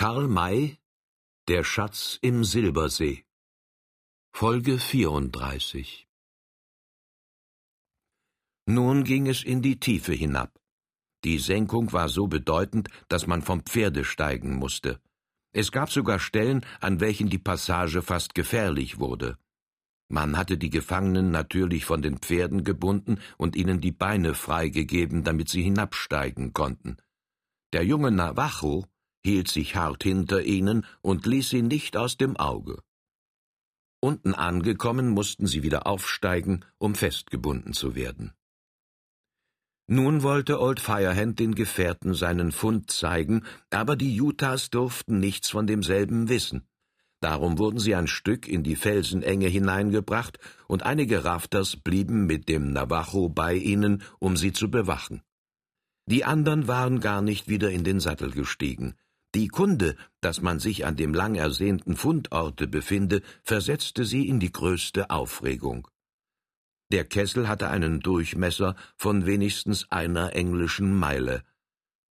Karl May Der Schatz im Silbersee Folge 34 Nun ging es in die Tiefe hinab. Die Senkung war so bedeutend, dass man vom Pferde steigen musste. Es gab sogar Stellen, an welchen die Passage fast gefährlich wurde. Man hatte die Gefangenen natürlich von den Pferden gebunden und ihnen die Beine freigegeben, damit sie hinabsteigen konnten. Der junge Navajo hielt sich hart hinter ihnen und ließ sie nicht aus dem Auge. Unten angekommen mussten sie wieder aufsteigen, um festgebunden zu werden. Nun wollte Old Firehand den Gefährten seinen Fund zeigen, aber die Utahs durften nichts von demselben wissen. Darum wurden sie ein Stück in die Felsenenge hineingebracht, und einige Rafters blieben mit dem Navajo bei ihnen, um sie zu bewachen. Die anderen waren gar nicht wieder in den Sattel gestiegen. Die Kunde, dass man sich an dem lang ersehnten Fundorte befinde, versetzte sie in die größte Aufregung. Der Kessel hatte einen Durchmesser von wenigstens einer englischen Meile.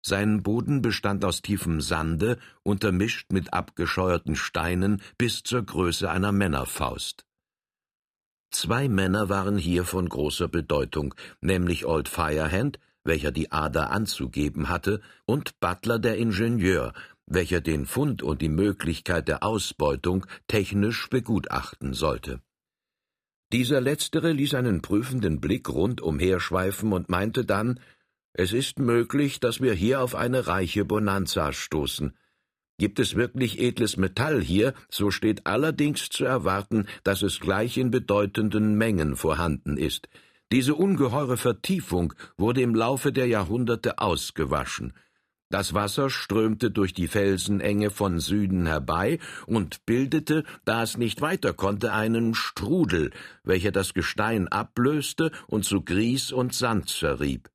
Sein Boden bestand aus tiefem Sande, untermischt mit abgescheuerten Steinen bis zur Größe einer Männerfaust. Zwei Männer waren hier von großer Bedeutung, nämlich Old Firehand, welcher die Ader anzugeben hatte, und Butler der Ingenieur, welcher den Fund und die Möglichkeit der Ausbeutung technisch begutachten sollte. Dieser letztere ließ einen prüfenden Blick rundumher schweifen und meinte dann, es ist möglich, dass wir hier auf eine reiche Bonanza stoßen. Gibt es wirklich edles Metall hier, so steht allerdings zu erwarten, dass es gleich in bedeutenden Mengen vorhanden ist. Diese ungeheure Vertiefung wurde im Laufe der Jahrhunderte ausgewaschen. Das Wasser strömte durch die Felsenenge von Süden herbei und bildete, da es nicht weiter konnte, einen Strudel, welcher das Gestein ablöste und zu Grieß und Sand zerrieb.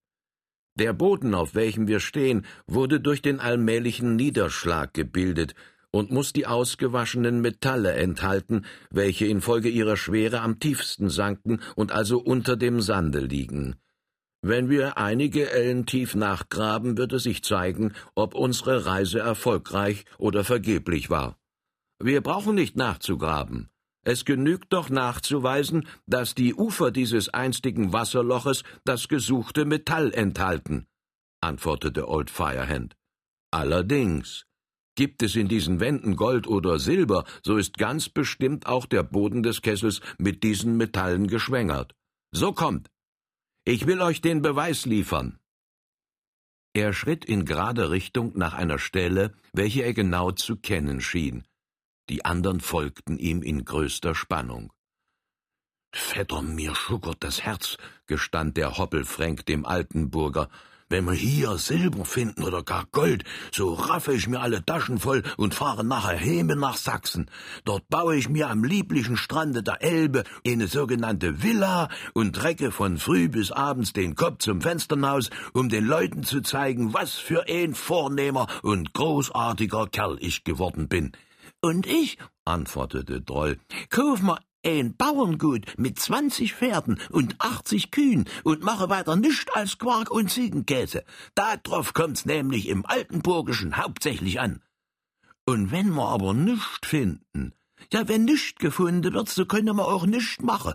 Der Boden, auf welchem wir stehen, wurde durch den allmählichen Niederschlag gebildet und muss die ausgewaschenen Metalle enthalten, welche infolge ihrer Schwere am tiefsten sanken und also unter dem Sande liegen. Wenn wir einige Ellen tief nachgraben, wird es sich zeigen, ob unsere Reise erfolgreich oder vergeblich war. Wir brauchen nicht nachzugraben. Es genügt doch nachzuweisen, dass die Ufer dieses einstigen Wasserloches das gesuchte Metall enthalten, antwortete Old Firehand. Allerdings. Gibt es in diesen Wänden Gold oder Silber, so ist ganz bestimmt auch der Boden des Kessels mit diesen Metallen geschwängert. So kommt. Ich will euch den Beweis liefern. Er schritt in gerader Richtung nach einer Stelle, welche er genau zu kennen schien. Die andern folgten ihm in größter Spannung. Vetter, mir schuckert das Herz, gestand der Hoppelfränk dem Altenburger. Wenn wir hier Silber finden oder gar Gold, so raffe ich mir alle Taschen voll und fahre nachher Heme nach Sachsen. Dort baue ich mir am lieblichen Strande der Elbe eine sogenannte Villa und recke von früh bis abends den Kopf zum Fenster hinaus, um den Leuten zu zeigen, was für ein vornehmer und großartiger Kerl ich geworden bin. Und ich, antwortete Droll, kauf mir ein Bauerngut mit zwanzig Pferden und achtzig Kühen und mache weiter nischt als Quark und Ziegenkäse. Darauf kommt's nämlich im Altenburgischen hauptsächlich an. Und wenn wir aber nischt finden, ja, wenn nischt gefunden wird, so können wir auch nischt machen.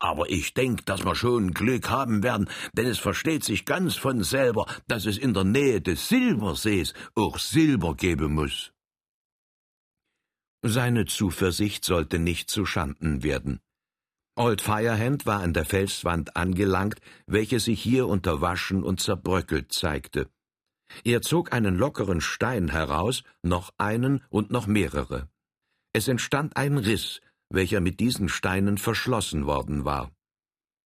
Aber ich denk, dass wir schon Glück haben werden, denn es versteht sich ganz von selber, dass es in der Nähe des Silbersees auch Silber geben muss. Seine Zuversicht sollte nicht zu Schanden werden. Old Firehand war an der Felswand angelangt, welche sich hier unterwaschen und zerbröckelt zeigte. Er zog einen lockeren Stein heraus, noch einen und noch mehrere. Es entstand ein Riss, welcher mit diesen Steinen verschlossen worden war.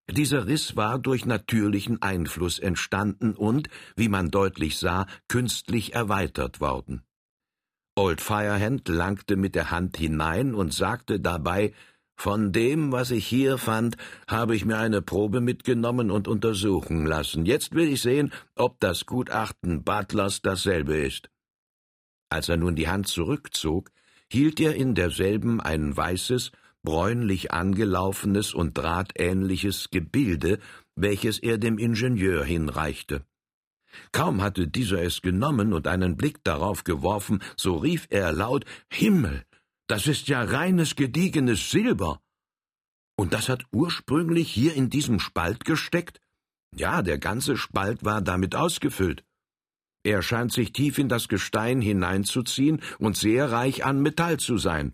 Dieser Riss war durch natürlichen Einfluss entstanden und, wie man deutlich sah, künstlich erweitert worden. Old Firehand langte mit der Hand hinein und sagte dabei Von dem, was ich hier fand, habe ich mir eine Probe mitgenommen und untersuchen lassen. Jetzt will ich sehen, ob das Gutachten Butlers dasselbe ist. Als er nun die Hand zurückzog, hielt er in derselben ein weißes, bräunlich angelaufenes und drahtähnliches Gebilde, welches er dem Ingenieur hinreichte. Kaum hatte dieser es genommen und einen Blick darauf geworfen, so rief er laut Himmel, das ist ja reines gediegenes Silber. Und das hat ursprünglich hier in diesem Spalt gesteckt? Ja, der ganze Spalt war damit ausgefüllt. Er scheint sich tief in das Gestein hineinzuziehen und sehr reich an Metall zu sein.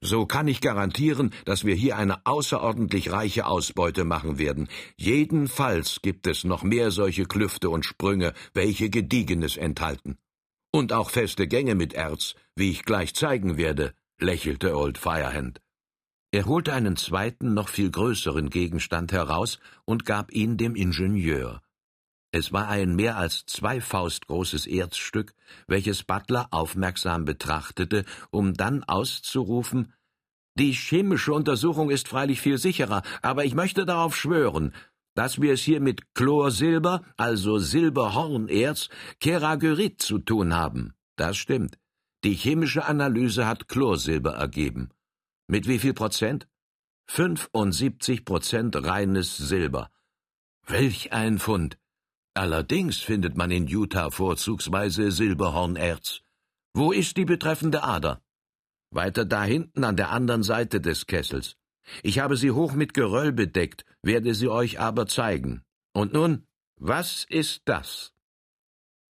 So kann ich garantieren, dass wir hier eine außerordentlich reiche Ausbeute machen werden. Jedenfalls gibt es noch mehr solche Klüfte und Sprünge, welche Gediegenes enthalten. Und auch feste Gänge mit Erz, wie ich gleich zeigen werde, lächelte Old Firehand. Er holte einen zweiten, noch viel größeren Gegenstand heraus und gab ihn dem Ingenieur. Es war ein mehr als zwei Faust großes Erzstück, welches Butler aufmerksam betrachtete, um dann auszurufen Die chemische Untersuchung ist freilich viel sicherer, aber ich möchte darauf schwören, dass wir es hier mit Chlorsilber, also Silberhornerz, Keragyrit zu tun haben. Das stimmt. Die chemische Analyse hat Chlorsilber ergeben. Mit wie viel Prozent? 75 Prozent reines Silber. Welch ein Fund! Allerdings findet man in Utah vorzugsweise Silberhornerz. Wo ist die betreffende Ader? Weiter da hinten an der anderen Seite des Kessels. Ich habe sie hoch mit Geröll bedeckt, werde sie euch aber zeigen. Und nun, was ist das?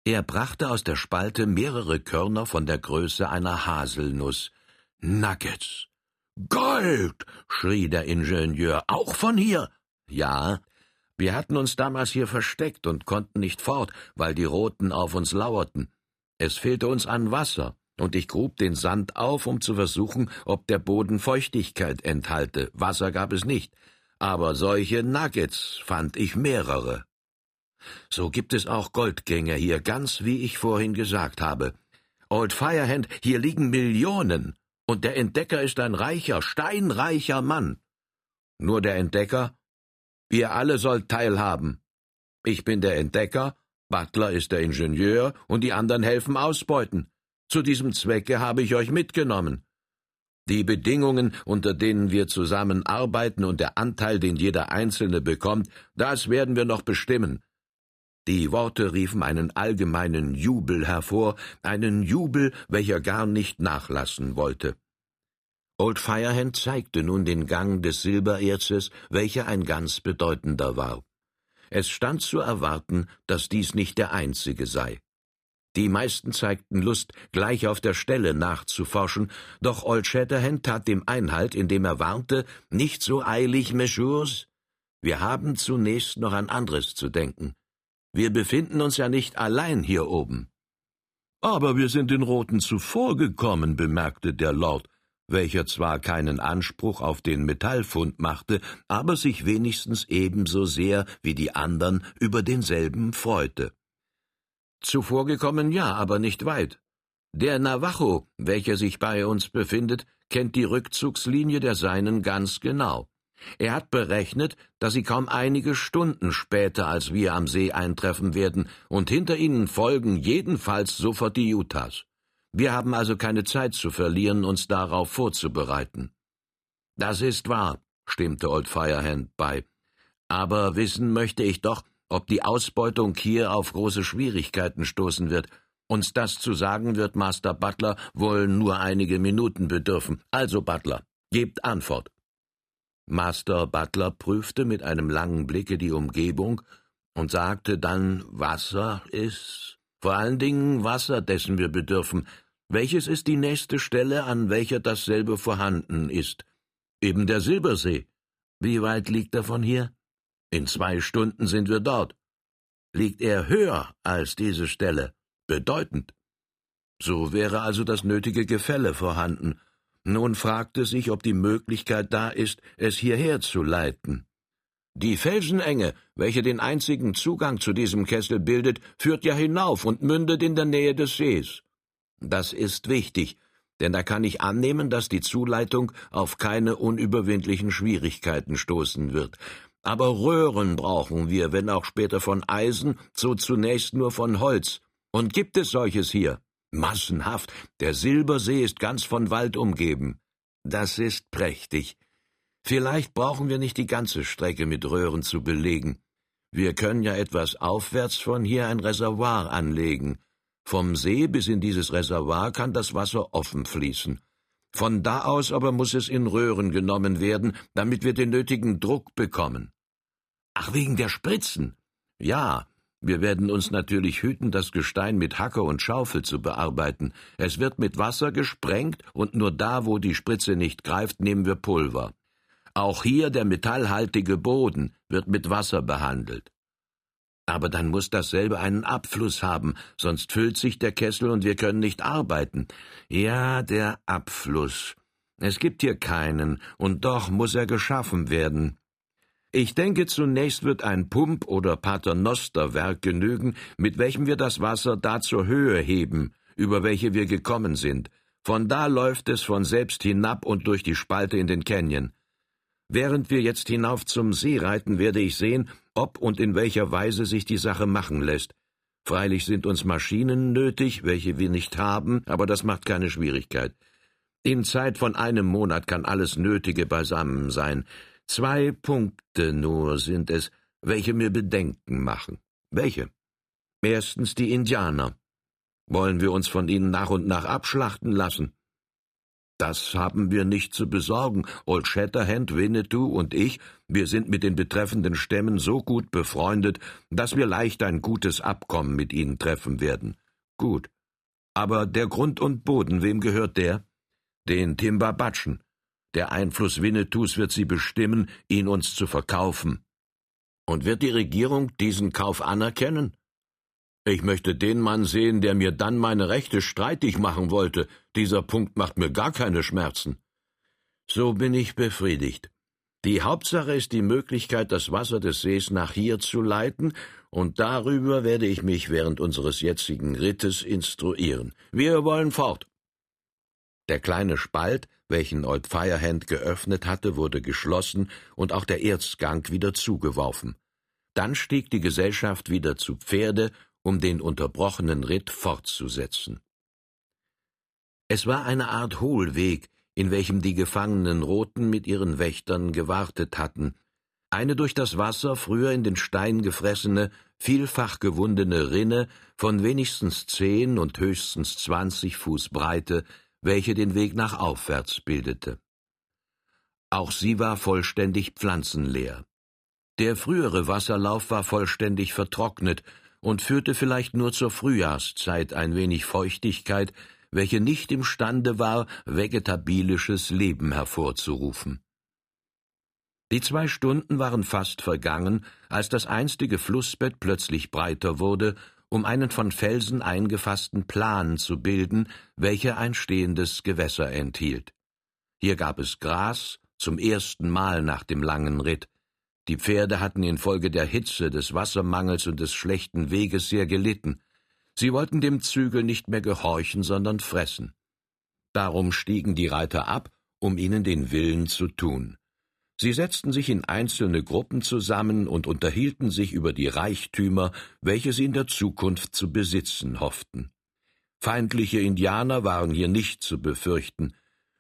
Er brachte aus der Spalte mehrere Körner von der Größe einer Haselnuss. Nuggets. Gold, schrie der Ingenieur. Auch von hier? Ja, wir hatten uns damals hier versteckt und konnten nicht fort, weil die Roten auf uns lauerten. Es fehlte uns an Wasser, und ich grub den Sand auf, um zu versuchen, ob der Boden Feuchtigkeit enthalte. Wasser gab es nicht, aber solche Nuggets fand ich mehrere. So gibt es auch Goldgänge hier, ganz wie ich vorhin gesagt habe. Old Firehand, hier liegen Millionen, und der Entdecker ist ein reicher, steinreicher Mann. Nur der Entdecker Ihr alle sollt teilhaben. Ich bin der Entdecker, Butler ist der Ingenieur und die anderen helfen ausbeuten. Zu diesem Zwecke habe ich euch mitgenommen. Die Bedingungen, unter denen wir zusammen arbeiten und der Anteil, den jeder Einzelne bekommt, das werden wir noch bestimmen. Die Worte riefen einen allgemeinen Jubel hervor, einen Jubel, welcher gar nicht nachlassen wollte. Old Firehand zeigte nun den Gang des Silbererzes, welcher ein ganz bedeutender war. Es stand zu erwarten, dass dies nicht der einzige sei. Die meisten zeigten Lust, gleich auf der Stelle nachzuforschen, doch Old Shatterhand tat dem Einhalt, indem er warnte, nicht so eilig, Messieurs. Wir haben zunächst noch an anderes zu denken. Wir befinden uns ja nicht allein hier oben. Aber wir sind den Roten zuvorgekommen, bemerkte der Lord, welcher zwar keinen Anspruch auf den Metallfund machte, aber sich wenigstens ebenso sehr wie die andern über denselben freute. Zuvorgekommen ja, aber nicht weit. Der Navajo, welcher sich bei uns befindet, kennt die Rückzugslinie der Seinen ganz genau. Er hat berechnet, dass sie kaum einige Stunden später als wir am See eintreffen werden, und hinter ihnen folgen jedenfalls sofort die Utahs. Wir haben also keine Zeit zu verlieren, uns darauf vorzubereiten. Das ist wahr, stimmte Old Firehand bei. Aber wissen möchte ich doch, ob die Ausbeutung hier auf große Schwierigkeiten stoßen wird. Uns das zu sagen wird Master Butler wohl nur einige Minuten bedürfen. Also, Butler, gebt Antwort. Master Butler prüfte mit einem langen Blicke die Umgebung und sagte dann, Wasser ist, vor allen Dingen Wasser, dessen wir bedürfen, welches ist die nächste Stelle, an welcher dasselbe vorhanden ist? Eben der Silbersee. Wie weit liegt er von hier? In zwei Stunden sind wir dort. Liegt er höher als diese Stelle? Bedeutend. So wäre also das nötige Gefälle vorhanden. Nun fragte sich, ob die Möglichkeit da ist, es hierher zu leiten. Die Felsenenge, welche den einzigen Zugang zu diesem Kessel bildet, führt ja hinauf und mündet in der Nähe des Sees. Das ist wichtig, denn da kann ich annehmen, dass die Zuleitung auf keine unüberwindlichen Schwierigkeiten stoßen wird. Aber Röhren brauchen wir, wenn auch später von Eisen, so zunächst nur von Holz. Und gibt es solches hier? Massenhaft. Der Silbersee ist ganz von Wald umgeben. Das ist prächtig. Vielleicht brauchen wir nicht die ganze Strecke mit Röhren zu belegen. Wir können ja etwas aufwärts von hier ein Reservoir anlegen. Vom See bis in dieses Reservoir kann das Wasser offen fließen. Von da aus aber muss es in Röhren genommen werden, damit wir den nötigen Druck bekommen. Ach, wegen der Spritzen. Ja, wir werden uns natürlich hüten, das Gestein mit Hacke und Schaufel zu bearbeiten. Es wird mit Wasser gesprengt und nur da, wo die Spritze nicht greift, nehmen wir Pulver. Auch hier der metallhaltige Boden wird mit Wasser behandelt. Aber dann muss dasselbe einen Abfluss haben, sonst füllt sich der Kessel und wir können nicht arbeiten. Ja, der Abfluss. Es gibt hier keinen, und doch muss er geschaffen werden. Ich denke, zunächst wird ein Pump- oder Paternosterwerk genügen, mit welchem wir das Wasser da zur Höhe heben, über welche wir gekommen sind. Von da läuft es von selbst hinab und durch die Spalte in den Canyon. Während wir jetzt hinauf zum See reiten, werde ich sehen, ob und in welcher Weise sich die Sache machen lässt. Freilich sind uns Maschinen nötig, welche wir nicht haben, aber das macht keine Schwierigkeit. In Zeit von einem Monat kann alles Nötige beisammen sein. Zwei Punkte nur sind es, welche mir Bedenken machen. Welche? Erstens die Indianer. Wollen wir uns von ihnen nach und nach abschlachten lassen? Das haben wir nicht zu besorgen. Old Shatterhand, Winnetou und ich, wir sind mit den betreffenden Stämmen so gut befreundet, dass wir leicht ein gutes Abkommen mit ihnen treffen werden. Gut. Aber der Grund und Boden, wem gehört der? Den Timbabatschen. Der Einfluss Winnetous wird sie bestimmen, ihn uns zu verkaufen. Und wird die Regierung diesen Kauf anerkennen? Ich möchte den Mann sehen, der mir dann meine Rechte streitig machen wollte. Dieser Punkt macht mir gar keine Schmerzen. So bin ich befriedigt. Die Hauptsache ist die Möglichkeit, das Wasser des Sees nach hier zu leiten, und darüber werde ich mich während unseres jetzigen Rittes instruieren. Wir wollen fort. Der kleine Spalt, welchen Old Firehand geöffnet hatte, wurde geschlossen und auch der Erzgang wieder zugeworfen. Dann stieg die Gesellschaft wieder zu Pferde um den unterbrochenen Ritt fortzusetzen. Es war eine Art Hohlweg, in welchem die gefangenen Roten mit ihren Wächtern gewartet hatten, eine durch das Wasser früher in den Stein gefressene, vielfach gewundene Rinne von wenigstens zehn und höchstens zwanzig Fuß Breite, welche den Weg nach aufwärts bildete. Auch sie war vollständig pflanzenleer. Der frühere Wasserlauf war vollständig vertrocknet und führte vielleicht nur zur Frühjahrszeit ein wenig Feuchtigkeit, welche nicht imstande war, vegetabilisches Leben hervorzurufen. Die zwei Stunden waren fast vergangen, als das einstige Flussbett plötzlich breiter wurde, um einen von Felsen eingefassten Plan zu bilden, welcher ein stehendes Gewässer enthielt. Hier gab es Gras, zum ersten Mal nach dem langen Ritt, die Pferde hatten infolge der Hitze, des Wassermangels und des schlechten Weges sehr gelitten. Sie wollten dem Zügel nicht mehr gehorchen, sondern fressen. Darum stiegen die Reiter ab, um ihnen den Willen zu tun. Sie setzten sich in einzelne Gruppen zusammen und unterhielten sich über die Reichtümer, welche sie in der Zukunft zu besitzen hofften. Feindliche Indianer waren hier nicht zu befürchten,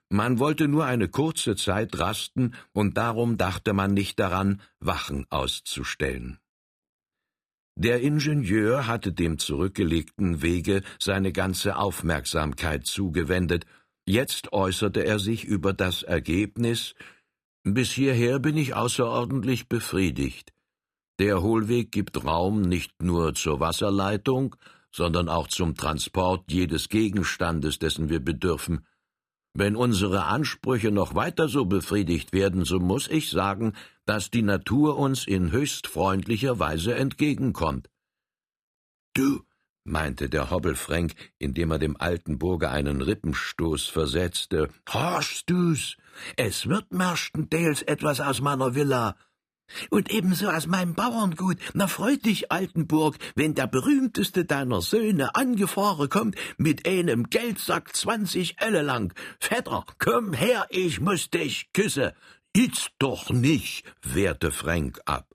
man wollte nur eine kurze Zeit rasten, und darum dachte man nicht daran, Wachen auszustellen. Der Ingenieur hatte dem zurückgelegten Wege seine ganze Aufmerksamkeit zugewendet, jetzt äußerte er sich über das Ergebnis Bis hierher bin ich außerordentlich befriedigt. Der Hohlweg gibt Raum nicht nur zur Wasserleitung, sondern auch zum Transport jedes Gegenstandes, dessen wir bedürfen, wenn unsere Ansprüche noch weiter so befriedigt werden, so muss ich sagen, dass die Natur uns in höchst freundlicher Weise entgegenkommt. Du, meinte der Hobbelfränk, indem er dem alten Burger einen Rippenstoß versetzte, horchst du's? Es wird merstenteils etwas aus meiner Villa. Und ebenso aus meinem Bauerngut. Na freut dich, Altenburg, wenn der berühmteste deiner Söhne angefahren kommt mit einem Geldsack zwanzig Elle lang. Vetter, komm her, ich muss dich küsse. Jetzt doch nicht, wehrte Frank ab.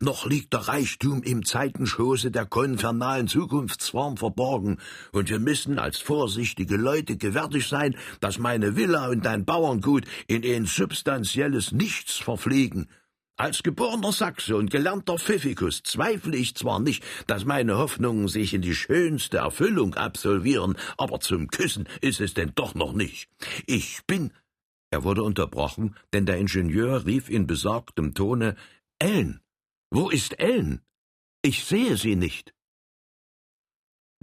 Noch liegt der Reichtum im Zeitenschoße der konfernalen Zukunftsform verborgen, und wir müssen als vorsichtige Leute gewärtig sein, dass meine Villa und dein Bauerngut in ein substanzielles Nichts verfliegen. Als geborener Sachse und gelernter Pfiffikus zweifle ich zwar nicht, dass meine Hoffnungen sich in die schönste Erfüllung absolvieren, aber zum Küssen ist es denn doch noch nicht. Ich bin. Er wurde unterbrochen, denn der Ingenieur rief in besorgtem Tone Ellen. Wo ist Ellen? Ich sehe sie nicht.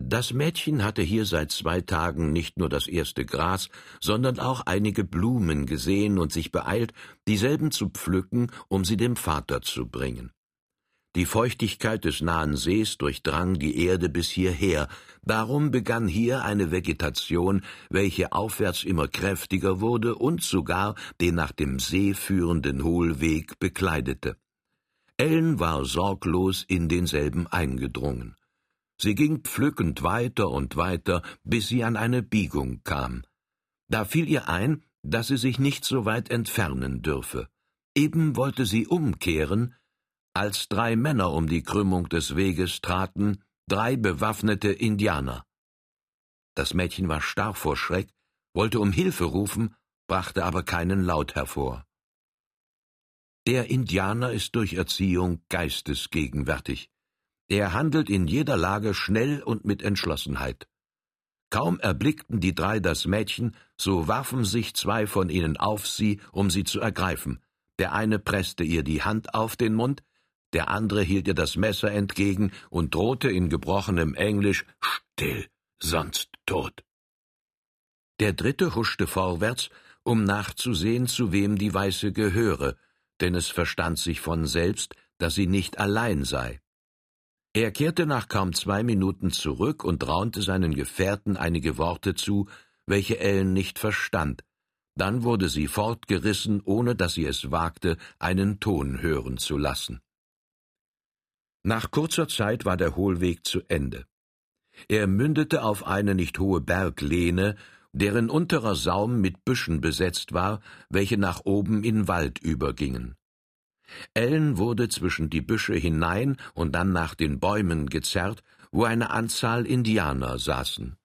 Das Mädchen hatte hier seit zwei Tagen nicht nur das erste Gras, sondern auch einige Blumen gesehen und sich beeilt, dieselben zu pflücken, um sie dem Vater zu bringen. Die Feuchtigkeit des nahen Sees durchdrang die Erde bis hierher, darum begann hier eine Vegetation, welche aufwärts immer kräftiger wurde und sogar den nach dem See führenden Hohlweg bekleidete. Ellen war sorglos in denselben eingedrungen. Sie ging pflückend weiter und weiter, bis sie an eine Biegung kam. Da fiel ihr ein, dass sie sich nicht so weit entfernen dürfe. Eben wollte sie umkehren, als drei Männer um die Krümmung des Weges traten, drei bewaffnete Indianer. Das Mädchen war starr vor Schreck, wollte um Hilfe rufen, brachte aber keinen Laut hervor. Der Indianer ist durch Erziehung geistesgegenwärtig. Er handelt in jeder Lage schnell und mit Entschlossenheit. Kaum erblickten die drei das Mädchen, so warfen sich zwei von ihnen auf sie, um sie zu ergreifen. Der eine presste ihr die Hand auf den Mund, der andere hielt ihr das Messer entgegen und drohte in gebrochenem Englisch Still, sonst tot. Der dritte huschte vorwärts, um nachzusehen, zu wem die Weiße gehöre, denn es verstand sich von selbst, dass sie nicht allein sei. Er kehrte nach kaum zwei Minuten zurück und raunte seinen Gefährten einige Worte zu, welche Ellen nicht verstand. Dann wurde sie fortgerissen, ohne dass sie es wagte, einen Ton hören zu lassen. Nach kurzer Zeit war der Hohlweg zu Ende. Er mündete auf eine nicht hohe Berglehne, deren unterer Saum mit Büschen besetzt war, welche nach oben in Wald übergingen. Ellen wurde zwischen die Büsche hinein und dann nach den Bäumen gezerrt, wo eine Anzahl Indianer saßen.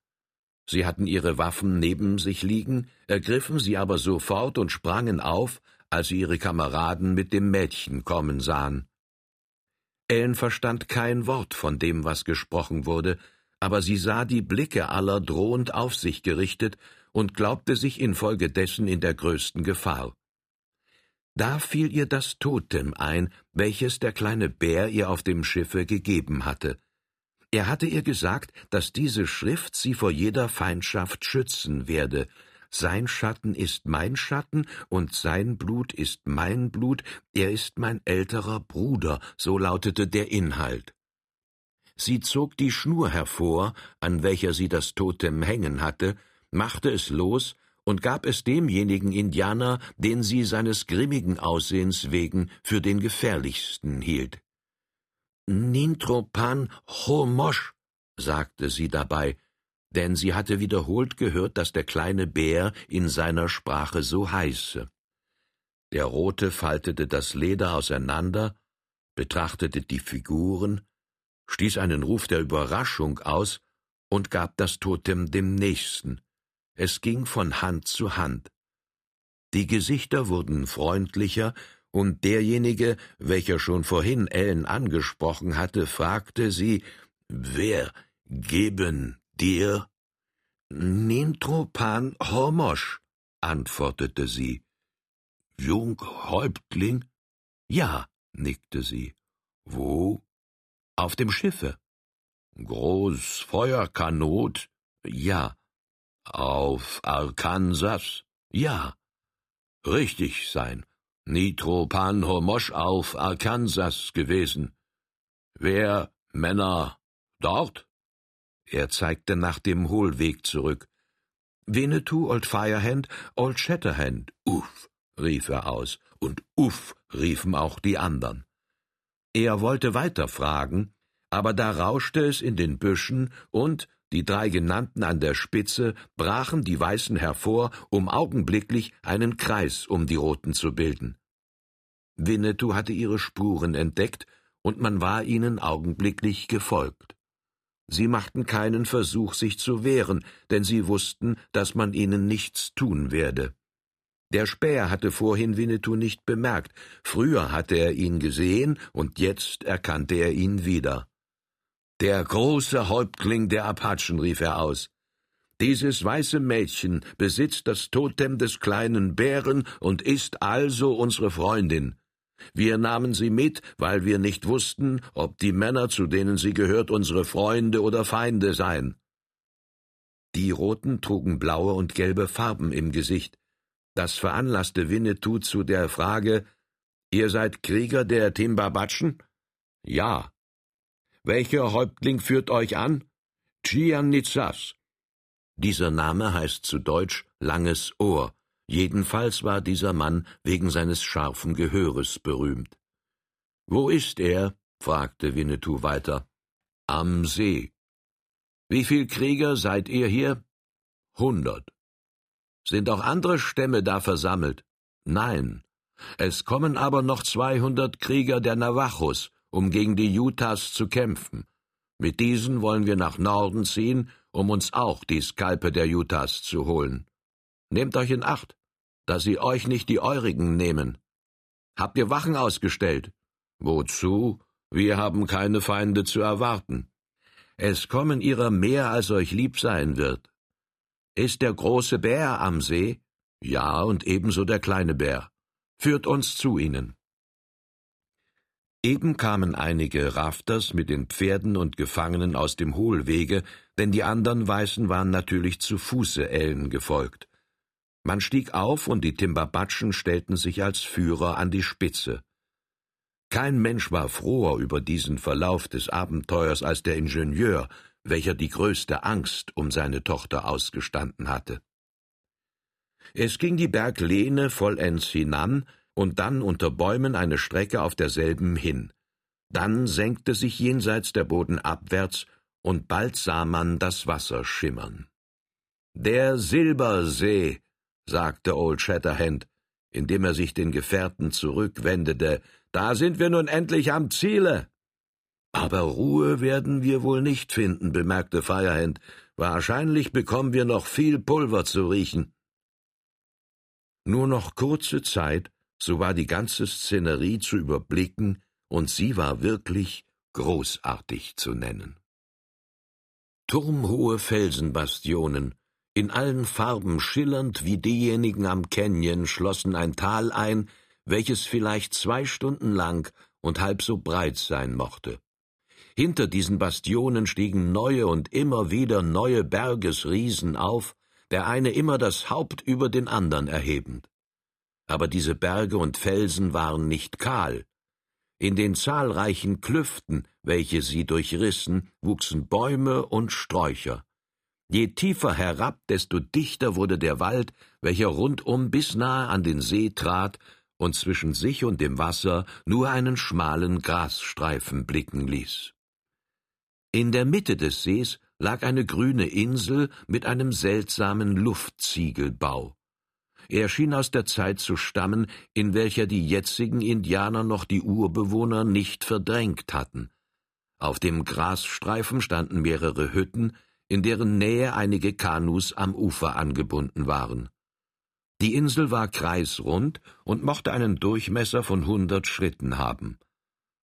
Sie hatten ihre Waffen neben sich liegen, ergriffen sie aber sofort und sprangen auf, als sie ihre Kameraden mit dem Mädchen kommen sahen. Ellen verstand kein Wort von dem, was gesprochen wurde, aber sie sah die Blicke aller drohend auf sich gerichtet und glaubte sich infolgedessen in der größten Gefahr. Da fiel ihr das Totem ein, welches der kleine Bär ihr auf dem Schiffe gegeben hatte. Er hatte ihr gesagt, dass diese Schrift sie vor jeder Feindschaft schützen werde. Sein Schatten ist mein Schatten und sein Blut ist mein Blut, er ist mein älterer Bruder, so lautete der Inhalt. Sie zog die Schnur hervor, an welcher sie das Totem hängen hatte, machte es los und gab es demjenigen Indianer, den sie seines grimmigen Aussehens wegen für den gefährlichsten hielt. Nintropan Homosch, sagte sie dabei, denn sie hatte wiederholt gehört, dass der kleine Bär in seiner Sprache so heiße. Der Rote faltete das Leder auseinander, betrachtete die Figuren, stieß einen Ruf der Überraschung aus und gab das Totem dem Nächsten. Es ging von Hand zu Hand. Die Gesichter wurden freundlicher, und derjenige, welcher schon vorhin Ellen angesprochen hatte, fragte sie, wer geben dir? Nintropan Hormosch, antwortete sie. Junghäuptling? Ja, nickte sie. Wo? Auf dem Schiffe. Groß Feuerkanot? Ja. Auf Arkansas? Ja. Richtig sein. Nitropan Homosch auf Arkansas gewesen. Wer Männer dort? Er zeigte nach dem Hohlweg zurück. Winnetou, Old Firehand, Old Shatterhand. Uff, rief er aus, und uff, riefen auch die anderen. Er wollte weiter fragen, aber da rauschte es in den Büschen und, die drei genannten an der Spitze brachen die Weißen hervor, um augenblicklich einen Kreis um die Roten zu bilden. Winnetou hatte ihre Spuren entdeckt, und man war ihnen augenblicklich gefolgt. Sie machten keinen Versuch, sich zu wehren, denn sie wussten, dass man ihnen nichts tun werde. Der Späher hatte vorhin Winnetou nicht bemerkt, früher hatte er ihn gesehen, und jetzt erkannte er ihn wieder. Der große Häuptling der Apachen, rief er aus. Dieses weiße Mädchen besitzt das Totem des kleinen Bären und ist also unsere Freundin. Wir nahmen sie mit, weil wir nicht wussten, ob die Männer, zu denen sie gehört, unsere Freunde oder Feinde seien. Die Roten trugen blaue und gelbe Farben im Gesicht. Das veranlasste Winnetou zu der Frage Ihr seid Krieger der Timbabatschen? Ja. Welcher Häuptling führt euch an? Chianitsas. Dieser Name heißt zu Deutsch langes Ohr. Jedenfalls war dieser Mann wegen seines scharfen Gehöres berühmt. Wo ist er? fragte Winnetou weiter. Am See. Wie viel Krieger seid ihr hier? Hundert. Sind auch andere Stämme da versammelt? Nein. Es kommen aber noch zweihundert Krieger der Navajos, um gegen die Utahs zu kämpfen. Mit diesen wollen wir nach Norden ziehen, um uns auch die Skalpe der Utahs zu holen. Nehmt euch in Acht, dass sie euch nicht die eurigen nehmen. Habt ihr Wachen ausgestellt? Wozu? Wir haben keine Feinde zu erwarten. Es kommen ihrer mehr, als euch lieb sein wird. Ist der große Bär am See? Ja, und ebenso der kleine Bär. Führt uns zu ihnen. Eben kamen einige Rafters mit den Pferden und Gefangenen aus dem Hohlwege, denn die anderen Weißen waren natürlich zu Fuße Ellen gefolgt. Man stieg auf und die Timbabatschen stellten sich als Führer an die Spitze. Kein Mensch war froher über diesen Verlauf des Abenteuers als der Ingenieur, welcher die größte Angst um seine Tochter ausgestanden hatte. Es ging die Berglehne vollends hinan und dann unter Bäumen eine Strecke auf derselben hin. Dann senkte sich jenseits der Boden abwärts, und bald sah man das Wasser schimmern. Der Silbersee, sagte Old Shatterhand, indem er sich den Gefährten zurückwendete, da sind wir nun endlich am Ziele. Aber Ruhe werden wir wohl nicht finden, bemerkte Firehand. Wahrscheinlich bekommen wir noch viel Pulver zu riechen. Nur noch kurze Zeit, so war die ganze Szenerie zu überblicken, und sie war wirklich großartig zu nennen. Turmhohe Felsenbastionen, in allen Farben schillernd wie diejenigen am Canyon, schlossen ein Tal ein, welches vielleicht zwei Stunden lang und halb so breit sein mochte. Hinter diesen Bastionen stiegen neue und immer wieder neue Bergesriesen auf, der eine immer das Haupt über den andern erhebend. Aber diese Berge und Felsen waren nicht kahl. In den zahlreichen Klüften, welche sie durchrissen, wuchsen Bäume und Sträucher. Je tiefer herab, desto dichter wurde der Wald, welcher rundum bis nahe an den See trat und zwischen sich und dem Wasser nur einen schmalen Grasstreifen blicken ließ. In der Mitte des Sees lag eine grüne Insel mit einem seltsamen Luftziegelbau. Er schien aus der Zeit zu stammen, in welcher die jetzigen Indianer noch die Urbewohner nicht verdrängt hatten. Auf dem Grasstreifen standen mehrere Hütten, in deren Nähe einige Kanus am Ufer angebunden waren. Die Insel war kreisrund und mochte einen Durchmesser von hundert Schritten haben.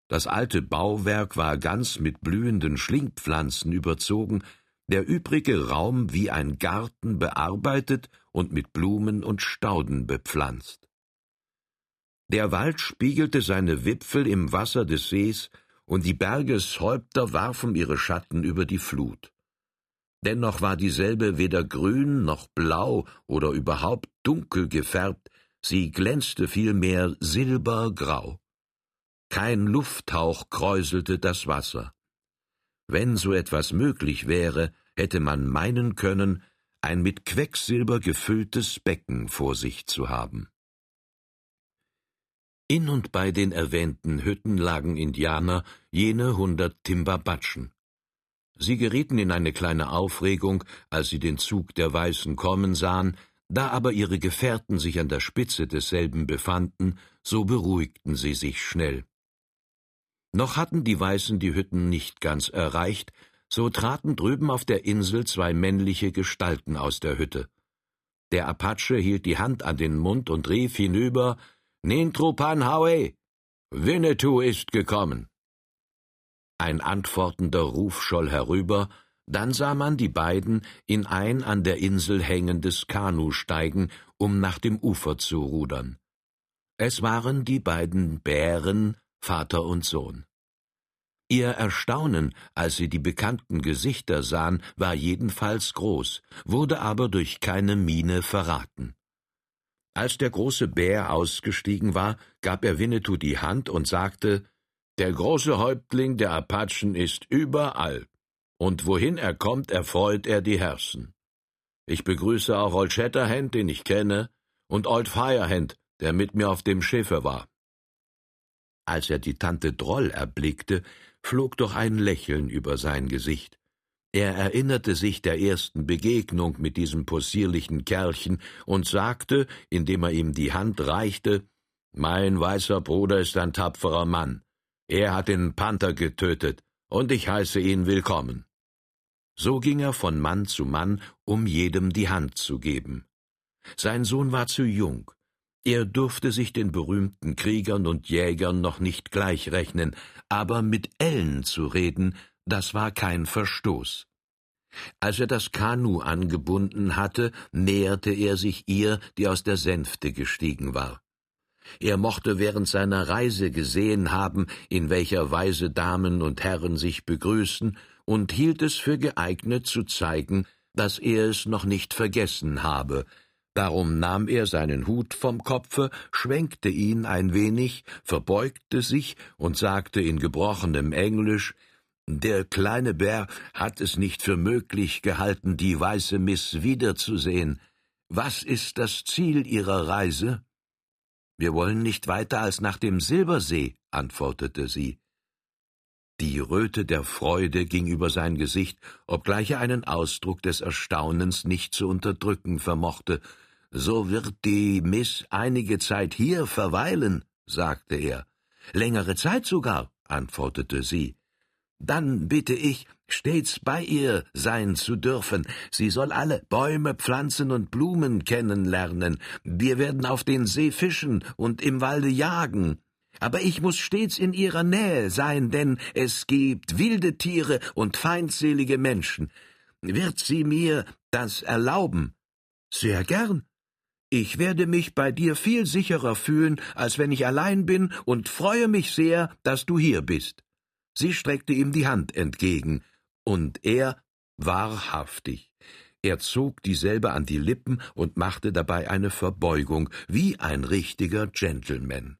Das alte Bauwerk war ganz mit blühenden Schlingpflanzen überzogen, der übrige Raum wie ein Garten bearbeitet und mit Blumen und Stauden bepflanzt. Der Wald spiegelte seine Wipfel im Wasser des Sees, und die Bergeshäupter warfen ihre Schatten über die Flut. Dennoch war dieselbe weder grün noch blau oder überhaupt dunkel gefärbt, sie glänzte vielmehr silbergrau. Kein Lufthauch kräuselte das Wasser. Wenn so etwas möglich wäre, hätte man meinen können, ein mit Quecksilber gefülltes Becken vor sich zu haben. In und bei den erwähnten Hütten lagen Indianer, jene hundert Timbabatschen. Sie gerieten in eine kleine Aufregung, als sie den Zug der Weißen kommen sahen, da aber ihre Gefährten sich an der Spitze desselben befanden, so beruhigten sie sich schnell. Noch hatten die Weißen die Hütten nicht ganz erreicht, so traten drüben auf der Insel zwei männliche Gestalten aus der Hütte. Der Apache hielt die Hand an den Mund und rief hinüber Nintrupanhaue. Winnetou ist gekommen. Ein antwortender Ruf scholl herüber, dann sah man die beiden in ein an der Insel hängendes Kanu steigen, um nach dem Ufer zu rudern. Es waren die beiden Bären, Vater und Sohn. Ihr Erstaunen, als sie die bekannten Gesichter sahen, war jedenfalls groß, wurde aber durch keine Miene verraten. Als der große Bär ausgestiegen war, gab er Winnetou die Hand und sagte Der große Häuptling der Apachen ist überall, und wohin er kommt, erfreut er die Herzen. Ich begrüße auch Old Shatterhand, den ich kenne, und Old Firehand, der mit mir auf dem Schiffe war. Als er die Tante Droll erblickte, flog doch ein Lächeln über sein Gesicht. Er erinnerte sich der ersten Begegnung mit diesem possierlichen Kerlchen und sagte, indem er ihm die Hand reichte, Mein weißer Bruder ist ein tapferer Mann. Er hat den Panther getötet, und ich heiße ihn willkommen. So ging er von Mann zu Mann, um jedem die Hand zu geben. Sein Sohn war zu jung, er durfte sich den berühmten Kriegern und Jägern noch nicht gleichrechnen, aber mit Ellen zu reden, das war kein Verstoß. Als er das Kanu angebunden hatte, näherte er sich ihr, die aus der Sänfte gestiegen war. Er mochte während seiner Reise gesehen haben, in welcher Weise Damen und Herren sich begrüßen, und hielt es für geeignet zu zeigen, dass er es noch nicht vergessen habe, Darum nahm er seinen Hut vom Kopfe, schwenkte ihn ein wenig, verbeugte sich und sagte in gebrochenem Englisch Der kleine Bär hat es nicht für möglich gehalten, die weiße Miss wiederzusehen. Was ist das Ziel Ihrer Reise? Wir wollen nicht weiter als nach dem Silbersee, antwortete sie. Die Röte der Freude ging über sein Gesicht, obgleich er einen Ausdruck des Erstaunens nicht zu unterdrücken vermochte, so wird die Miss einige Zeit hier verweilen, sagte er. Längere Zeit sogar, antwortete sie. Dann bitte ich, stets bei ihr sein zu dürfen. Sie soll alle Bäume, Pflanzen und Blumen kennenlernen. Wir werden auf den See fischen und im Walde jagen. Aber ich muss stets in ihrer Nähe sein, denn es gibt wilde Tiere und feindselige Menschen. Wird sie mir das erlauben? Sehr gern, ich werde mich bei dir viel sicherer fühlen, als wenn ich allein bin, und freue mich sehr, dass du hier bist. Sie streckte ihm die Hand entgegen, und er wahrhaftig. Er zog dieselbe an die Lippen und machte dabei eine Verbeugung, wie ein richtiger Gentleman.